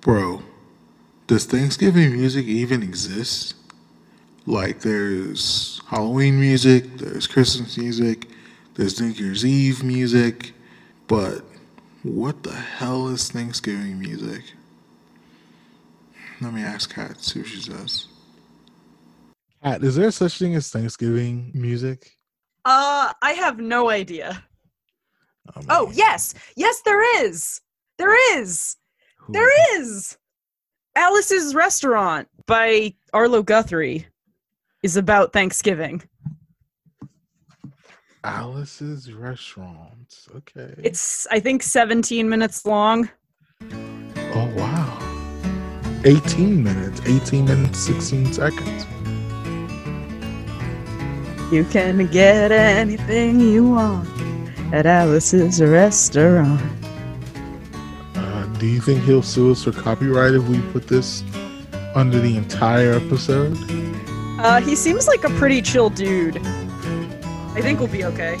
Bro, does Thanksgiving music even exist? Like, there's Halloween music, there's Christmas music, there's New Year's Eve music, but what the hell is Thanksgiving music? Let me ask Kat, see what she says. Kat, is there such thing as Thanksgiving music? Uh, I have no idea. Oh, oh yes, yes, there is. There is. There is. Alice's Restaurant by Arlo Guthrie is about Thanksgiving. Alice's Restaurant. Okay. It's I think 17 minutes long. Oh wow. 18 minutes. 18 minutes 16 seconds. You can get anything you want at Alice's restaurant. Do you think he'll sue us for copyright if we put this under the entire episode? Uh, he seems like a pretty chill dude. I think we'll be okay.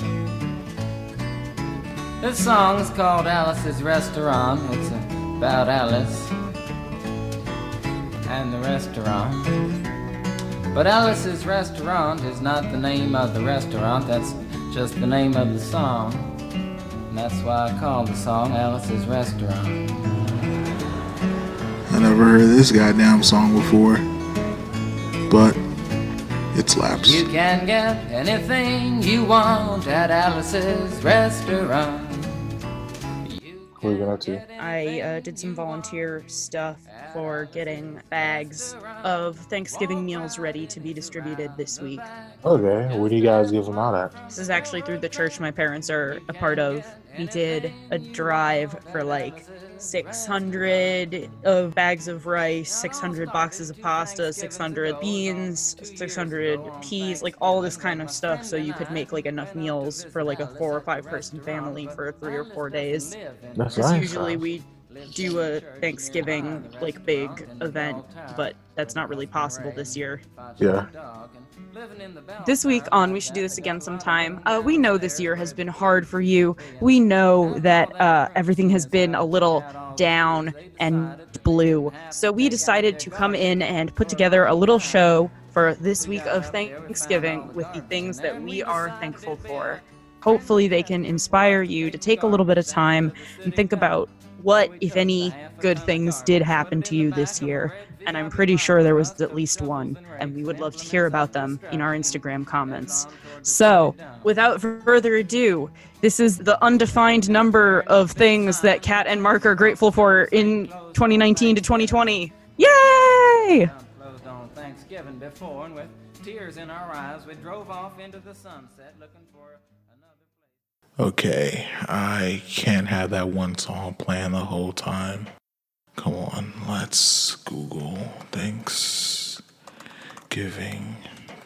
This song's called Alice's Restaurant. It's about Alice and the restaurant. But Alice's Restaurant is not the name of the restaurant, that's just the name of the song. And that's why I called the song Alice's Restaurant. I never heard this goddamn song before, but it slaps. You can get anything you want at Alice's Restaurant. What are you going to? I uh, did some volunteer stuff for getting bags of Thanksgiving meals ready to be distributed this week. Okay, where do you guys give them out at? This is actually through the church my parents are a part of. We did a drive for like 600 of bags of rice, 600 boxes of pasta, 600 beans, 600 peas, like all this kind of stuff so you could make like enough meals for like a four or five person family for three or four days. That's nice. Usually we do a Thanksgiving like big event, but that's not really possible this year. Yeah. This week on We Should Do This Again Sometime, uh, we know this year has been hard for you. We know that uh, everything has been a little down and blue. So we decided to come in and put together a little show for this week of Thanksgiving with the things that we are thankful for. Hopefully, they can inspire you to take a little bit of time and think about what, if any, good things did happen to you this year. And I'm pretty sure there was at least one, and we would love to hear about them in our Instagram comments. So, without further ado, this is the undefined number of things that Kat and Mark are grateful for in 2019 to 2020. Yay! tears in our eyes, we drove off into the sunset looking for Okay, I can't have that one song playing the whole time. Come on, let's Google Thanksgiving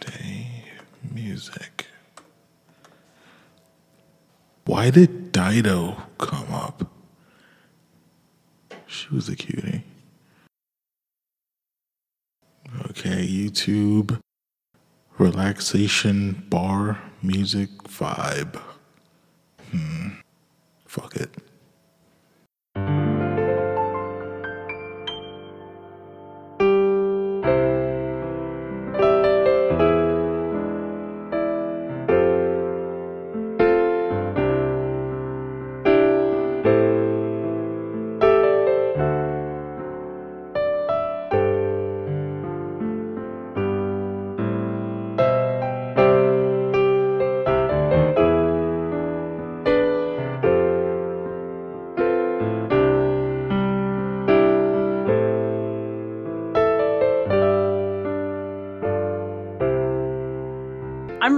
Day music. Why did Dido come up? She was a cutie. Okay, YouTube relaxation bar music vibe. Hmm. Fuck it.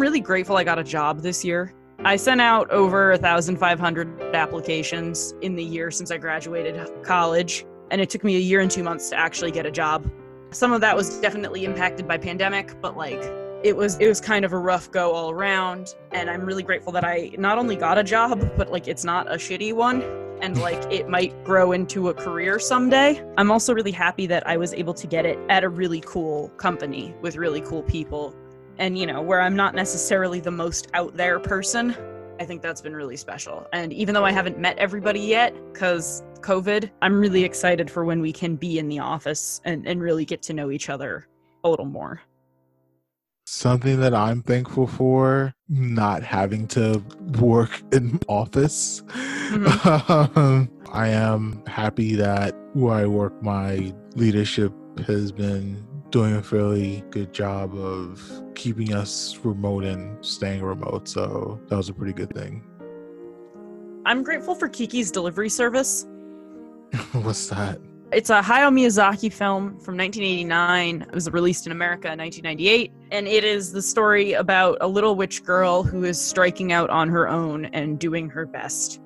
Really grateful I got a job this year. I sent out over 1,500 applications in the year since I graduated college, and it took me a year and two months to actually get a job. Some of that was definitely impacted by pandemic, but like it was it was kind of a rough go all around and i'm really grateful that i not only got a job but like it's not a shitty one and like it might grow into a career someday i'm also really happy that i was able to get it at a really cool company with really cool people and you know where i'm not necessarily the most out there person I think that's been really special. And even though I haven't met everybody yet, because COVID, I'm really excited for when we can be in the office and, and really get to know each other a little more. Something that I'm thankful for, not having to work in office. Mhm. I am happy that where I work, my leadership has been doing a fairly good job of keeping us remote and staying remote. So that was a pretty good thing. I'm grateful for Kiki's delivery service. What's that? It's a Hayao Miyazaki film from 1989. It was released in America in 1998, and it is the story about a little witch girl who is striking out on her own and doing her best.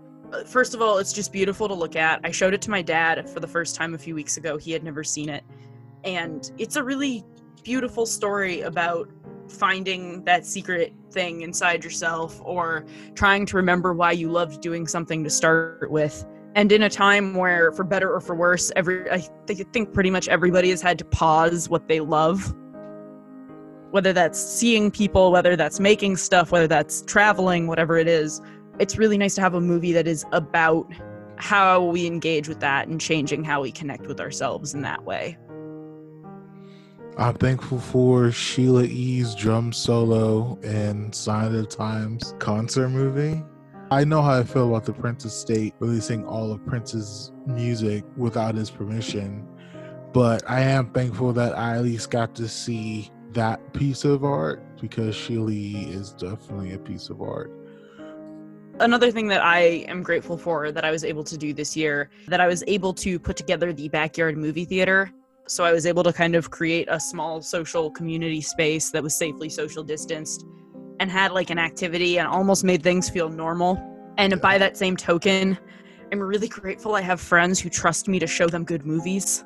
First of all, it's just beautiful to look at. I showed it to my dad for the first time a few weeks ago. He had never seen it. And it's a really beautiful story about finding that secret thing inside yourself or trying to remember why you loved doing something to start with. And in a time where for better or for worse every i th- think pretty much everybody has had to pause what they love. Whether that's seeing people whether that's making stuff whether that's traveling whatever it is it's really nice to have a movie that is about how we engage with that and changing how we connect with ourselves in that way I'm thankful for Sheila E.'s drum solo and Sign of the Times concert movie. I know how I feel about the Prince estate releasing all of Prince's music without his permission, but I am thankful that I at least got to see that piece of art because Sheila E. is definitely a piece of art. another thing that I am grateful for that I was able to do this year, that I was able to put together the backyard movie theater. So I was able to kind of create a small social community space that was safely social distanced and had like an activity and almost made things feel normal. And by that same token, I'm really grateful I have friends who trust me to show them good movies.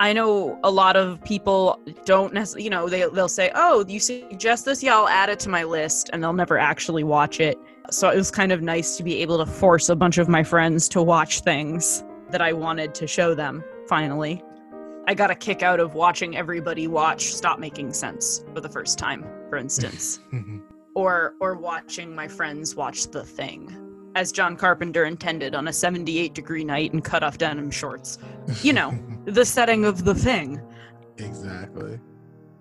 I know a lot of people don't necessarily, you know, they, they'll say, oh, you suggest this? Yeah, I'll add it to my list, and they'll never actually watch it. So it was kind of nice to be able to force a bunch of my friends to watch things that I wanted to show them finally. I got a kick out of watching everybody watch Stop Making Sense for the first time, for instance, mm-hmm. or or watching my friends watch The Thing, as John Carpenter intended on a 78 degree night in cut off denim shorts. You know, the setting of The Thing. exactly.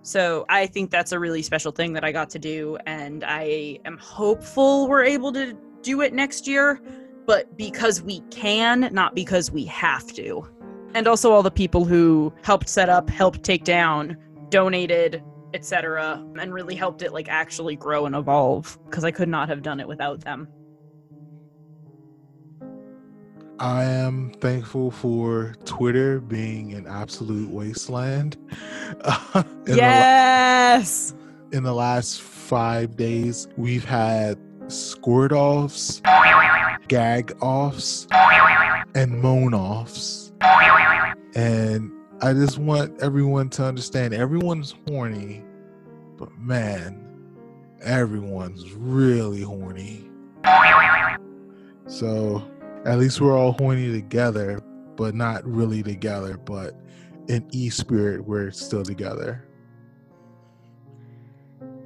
So I think that's a really special thing that I got to do, and I am hopeful we're able to do it next year, but because we can, not because we have to. And also all the people who helped set up, helped take down, donated, etc., and really helped it like actually grow and evolve because I could not have done it without them. I am thankful for Twitter being an absolute wasteland. in, the, yes. la- in the last five days, we've had squirt offs, gag offs, and moan offs. And I just want everyone to understand everyone's horny, but man, everyone's really horny. So at least we're all horny together, but not really together. But in e spirit, we're still together.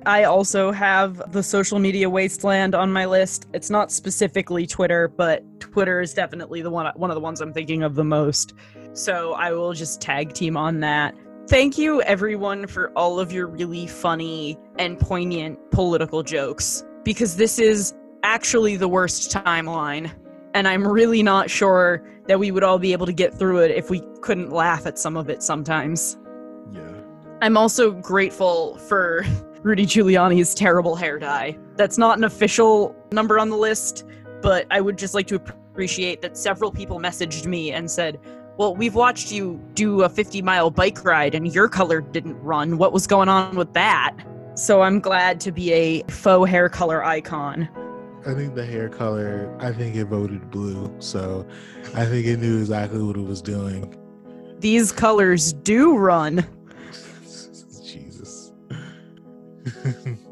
I also have the social media wasteland on my list. It's not specifically Twitter, but Twitter is definitely the one one of the ones I'm thinking of the most. So I will just tag team on that. Thank you everyone for all of your really funny and poignant political jokes because this is actually the worst timeline and I'm really not sure that we would all be able to get through it if we couldn't laugh at some of it sometimes. Yeah. I'm also grateful for Rudy Giuliani's terrible hair dye. That's not an official number on the list, but I would just like to appreciate that several people messaged me and said, Well, we've watched you do a 50 mile bike ride and your color didn't run. What was going on with that? So I'm glad to be a faux hair color icon. I think the hair color, I think it voted blue. So I think it knew exactly what it was doing. These colors do run.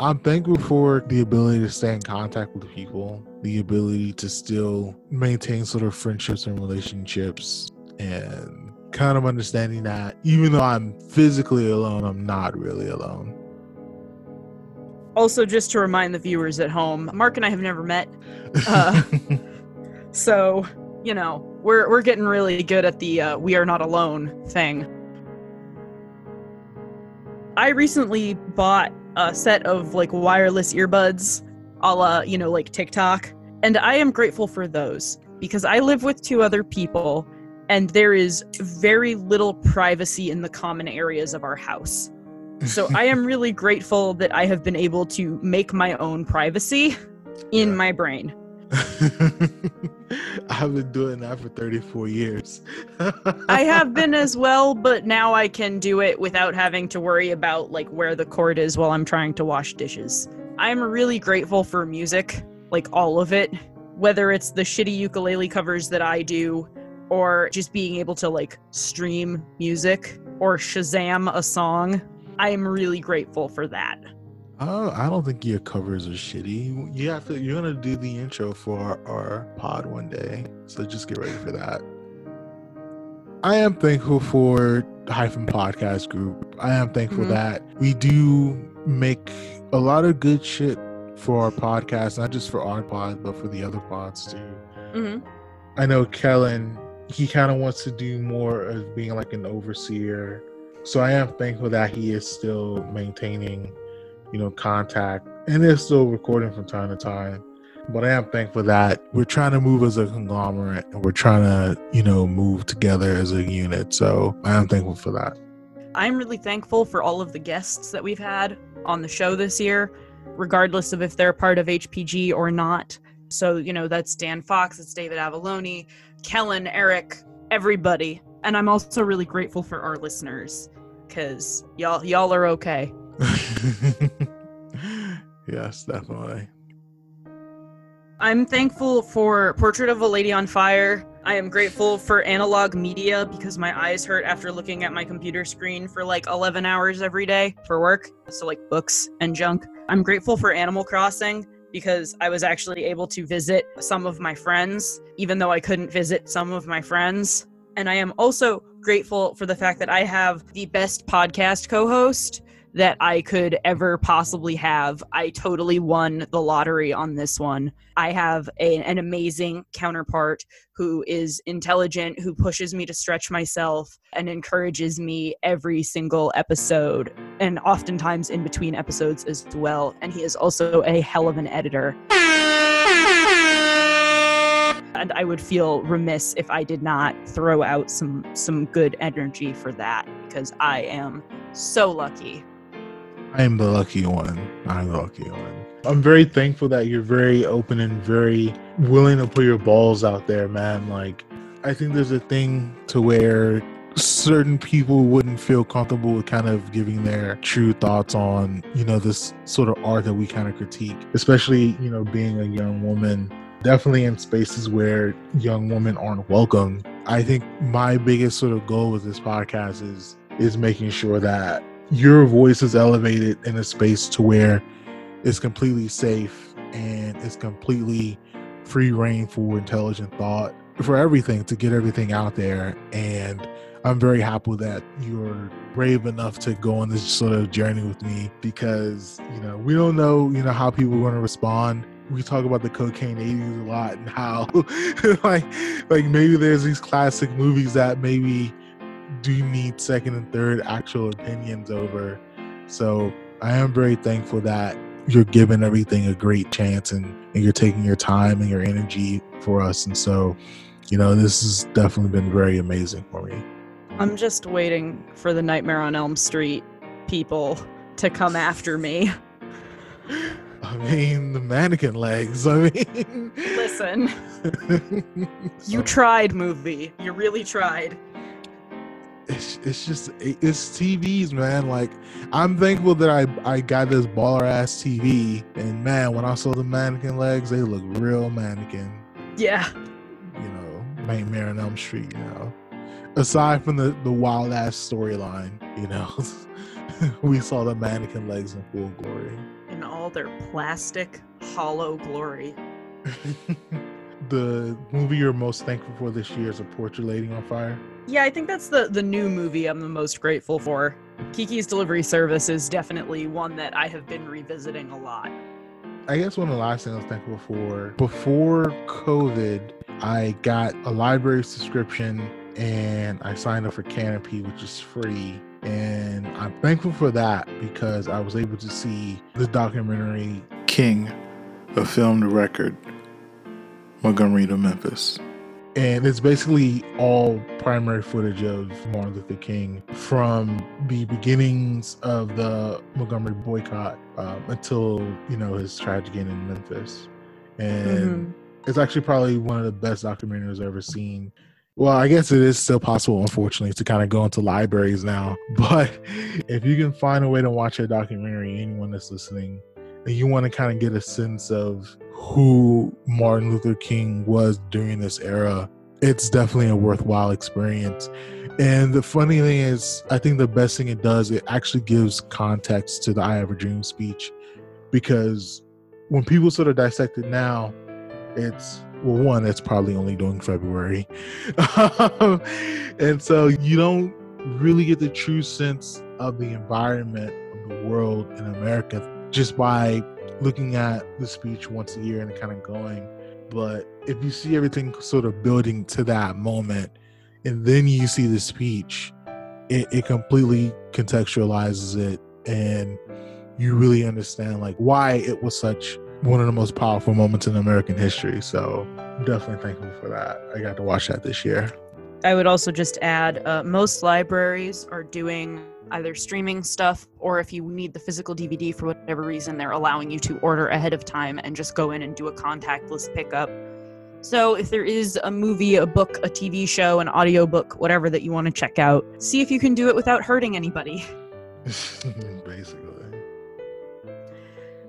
I'm thankful for the ability to stay in contact with people, the ability to still maintain sort of friendships and relationships, and kind of understanding that even though I'm physically alone, I'm not really alone. Also, just to remind the viewers at home, Mark and I have never met. Uh, so, you know, we're we're getting really good at the uh, "we are not alone" thing. I recently bought a set of like wireless earbuds, a la you know like TikTok, and I am grateful for those because I live with two other people, and there is very little privacy in the common areas of our house. So I am really grateful that I have been able to make my own privacy in my brain. I've been doing that for 34 years. I have been as well, but now I can do it without having to worry about like where the cord is while I'm trying to wash dishes. I'm really grateful for music, like all of it, whether it's the shitty ukulele covers that I do or just being able to like stream music or Shazam a song. I am really grateful for that. Oh, I don't think your covers are shitty. You have to. You're gonna do the intro for our, our pod one day, so just get ready for that. I am thankful for the Hyphen Podcast Group. I am thankful Mhm. that we do make a lot of good shit for our podcast, not just for our pod, but for the other pods too. Mm-hmm. I know Kellen, he kind of wants to do more of being like an overseer. So I am thankful that he is still maintaining, you know, contact and they're still recording from time to time. But I am thankful that we're trying to move as a conglomerate and we're trying to, you know, move together as a unit. So I am thankful for that. I'm really thankful for all of the guests that we've had on the show this year, regardless of if they're part of HPG or not. So, you know, that's Dan Fox, it's David Avallone, Kellen, Eric, everybody. And I'm also really grateful for our listeners because y'all y'all are okay. yes, definitely. I'm thankful for Portrait of a Lady on Fire. I am grateful for analog media because my eyes hurt after looking at my computer screen for like 11 hours every day for work. So, like books and junk. I'm grateful for Animal Crossing because I was actually able to visit some of my friends, even though I couldn't visit some of my friends. And I am also grateful for the fact that I have the best podcast co host that I could ever possibly have. I totally won the lottery on this one. I have a, an amazing counterpart who is intelligent, who pushes me to stretch myself and encourages me every single episode, and oftentimes in between episodes as well. And he is also a hell of an editor. And I would feel remiss if I did not throw out some some good energy for that because I am so lucky. I am the lucky one. I'm the lucky one. I'm very thankful that you're very open and very willing to put your balls out there, man. Like, I think there's a thing to where certain people wouldn't feel comfortable with kind of giving their true thoughts on, you know, this sort of art that we kind of critique, especially, you know, being a young woman, definitely in spaces where young women aren't welcome. I think my biggest sort of goal with this podcast is is making sure that your voice is elevated in a space to where it's completely safe and it's completely free reign for intelligent thought for everything to get everything out there. And i'm very happy that. You're brave enough to go on this sort of journey with me because you know we don't know you know how people are going to respond. We talk about the cocaine 80s a lot and how like like maybe there's these classic movies that maybe do you need second and third actual opinions over. So I am very thankful that you're giving everything a great chance and, and you're taking your time and your energy for us. And so, you know, this has definitely been very amazing for me. I'm just waiting for the Nightmare on Elm Street people to come after me. I mean, the mannequin legs. I mean, Listen, you tried, movie. You really tried. It's, it's just it's TVs, man. Like I'm thankful that I I got this baller ass TV, and man, when I saw the mannequin legs, they look real mannequin. Yeah. You know, Nightmare on Elm Street. You know, aside from the the wild ass storyline, you know, we saw the mannequin legs in full glory. In all their plastic, hollow glory. the movie you're most thankful for this year is A Portrait Lady on Fire? Yeah, I think that's the the new movie I'm the most grateful for. Kiki's Delivery Service is definitely one that I have been revisiting a lot. I guess one of the last things I was thankful for before COVID, I got a library subscription and I signed up for Canopy, which is free. And I'm thankful for that because I was able to see the documentary King, a Filmed Record, Montgomery to Memphis. And it's basically all primary footage of Martin Luther King from the beginnings of the Montgomery boycott um, until, you know, his tragic end in Memphis. And mm-hmm. it's actually probably one of the best documentaries I've ever seen. Well, I guess it is still possible, unfortunately, to kind of go into libraries now. But if you can find a way to watch a documentary, anyone that's listening, you want to kind of get a sense of who Martin Luther King was during this era, it's definitely a worthwhile experience. And the funny thing is, I think the best thing it does, it actually gives context to the I Have a Dream speech. Because when people sort of dissect it now, it's, well, one, it's probably only doing February. and so you don't really get the true sense of the environment of the world in America just by looking at the speech once a year and kind of going. But if you see everything sort of building to that moment, and then you see the speech, it, it completely contextualizes it, and you really understand like why it was such one of the most powerful moments in American history. So I'm definitely thankful for that. I got to watch that this year. I would also just add uh, most libraries are doing either streaming stuff or if you need the physical DVD for whatever reason, they're allowing you to order ahead of time and just go in and do a contactless pickup. So if there is a movie, a book, a TV show, an audiobook, whatever that you want to check out, see if you can do it without hurting anybody. Basically.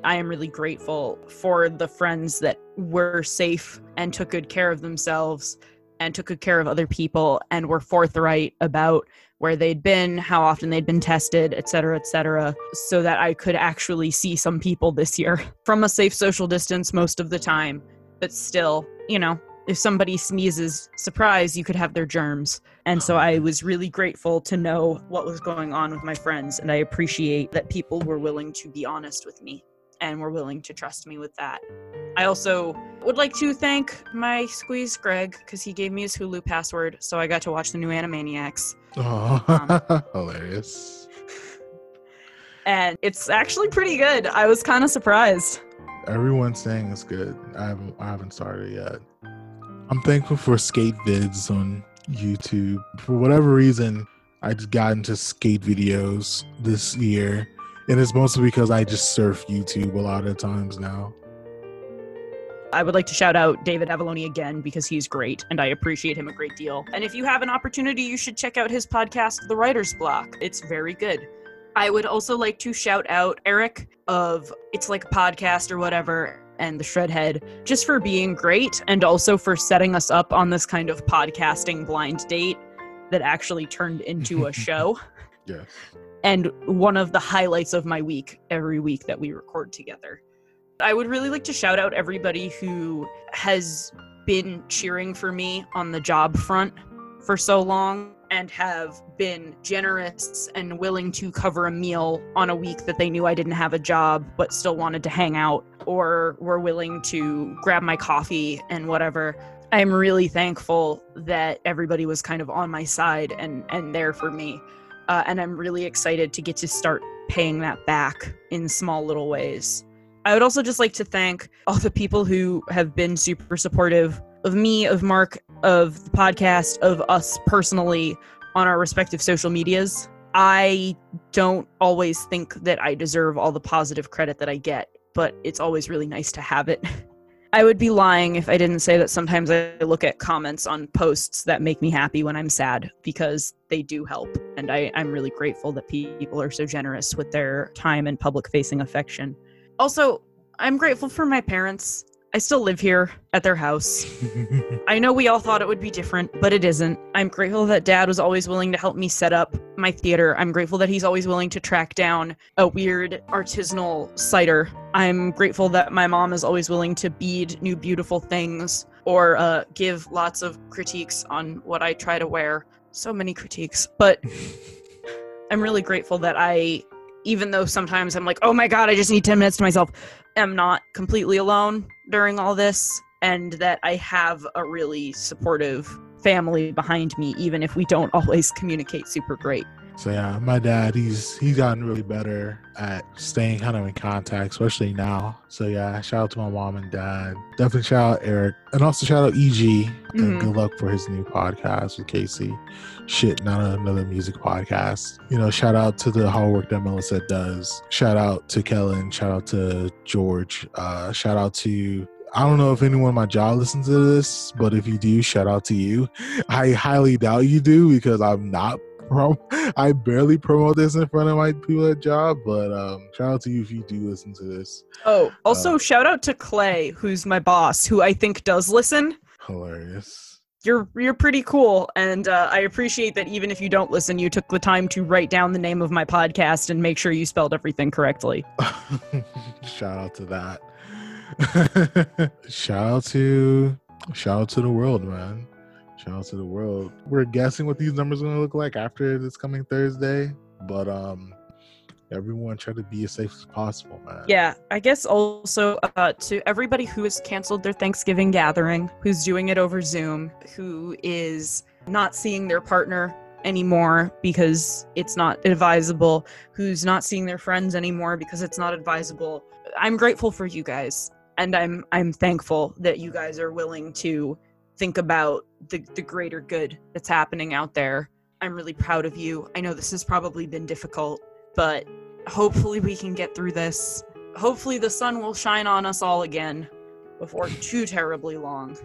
I am really grateful for the friends that were safe and took good care of themselves and took good care of other people and were forthright about where they'd been, how often they'd been tested, et cetera, et cetera, so that I could actually see some people this year from a safe social distance most of the time. But still, you know, if somebody sneezes, surprise, you could have their germs. And so I was really grateful to know what was going on with my friends. And I appreciate that people were willing to be honest with me and were willing to trust me with that. I also would like to thank my squeeze Greg because he gave me his Hulu password, so I got to watch the new Animaniacs. Oh, um, hilarious! And it's actually pretty good. I was kind of surprised. Everyone's saying it's good. I haven't, I haven't started yet. I'm thankful for skate vids on YouTube. For whatever reason, I just got into skate videos this year, and it's mostly because I just surf YouTube a lot of times now. I would like to shout out David Avallone again because he's great and I appreciate him a great deal. And if you have an opportunity, you should check out his podcast, The Writer's Block. It's very good. I would also like to shout out Eric of It's Like a Podcast or whatever and the Shredhead just for being great and also for setting us up on this kind of podcasting blind date that actually turned into a show. yes. And one of the highlights of my week every week that we record together. I would really like to shout out everybody who has been cheering for me on the job front for so long and have been generous and willing to cover a meal on a week that they knew I didn't have a job but still wanted to hang out or were willing to grab my coffee and whatever. I'm really thankful that everybody was kind of on my side and and there for me. Uh, and I'm really excited to get to start paying that back in small little ways. I would also just like to thank all the people who have been super supportive of me, of Mark, of the podcast, of us personally on our respective social medias. I don't always think that I deserve all the positive credit that I get, but it's always really nice to have it. I would be lying if I didn't say that sometimes I look at comments on posts that make me happy when I'm sad because they do help. And I, am really grateful that people are so generous with their time and public facing affection. Also, I'm grateful for my parents. I still live here at their house. I know we all thought it would be different, but it isn't. I'm grateful that dad was always willing to help me set up my theater. I'm grateful that he's always willing to track down a weird artisanal cider. I'm grateful that my mom is always willing to bead new beautiful things or uh, give lots of critiques on what I try to wear. So many critiques, but I'm really grateful that I, even though sometimes I'm like, oh my god, I just need 10 minutes to myself, am not completely alone during all this, and that I have a really supportive family behind me, even if we don't always communicate super great. So yeah, my dad, he's he's gotten really better at staying kind of in contact, especially now. So yeah, shout out to my mom and dad. Definitely shout out Eric, and also shout out EG. Mhm. And good luck for his new podcast with Casey. Shit, not another music podcast. You know, shout out to the hard work that Melissa does. Shout out to Kellen. Shout out to George. Uh, shout out to I don't know if anyone at my job listens to this, but if you do, shout out to you. I highly doubt you do because I'm not I barely promote this in front of my people at job, but um, shout out to you if you do listen to this. Oh, also Uh, shout out to Clay, who's my boss, who I think does listen. Hilarious. You're you're pretty cool, and uh, I appreciate that. Even if you don't listen, you took the time to write down the name of my podcast and make sure you spelled everything correctly. shout out to that. shout out to shout out to the world, man. Out to the world. We're guessing what these numbers are gonna look like after this coming Thursday, but um, everyone try to be as safe as possible, man. Yeah, I guess also uh, to everybody who has canceled their Thanksgiving gathering, who's doing it over Zoom, who is not seeing their partner anymore because it's not advisable, who's not seeing their friends anymore because it's not advisable. I'm grateful for you guys, and I'm I'm thankful that you guys are willing to think about the the greater good that's happening out there. I'm really proud of you. I know this has probably been difficult, but hopefully we can get through this. Hopefully the sun will shine on us all again before too terribly long.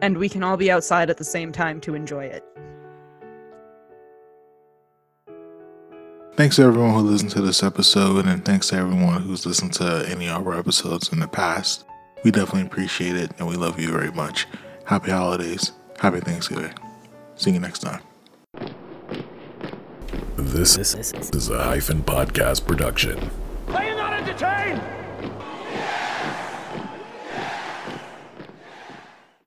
And we can all be outside at the same time to enjoy it. Thanks to everyone who listened to this episode, and thanks to everyone who's listened to any of our episodes in the past. We definitely appreciate it, and we love you very much. Happy holidays. Happy Thanksgiving. See you next time. This is a hyphen podcast production. Are you not entertained?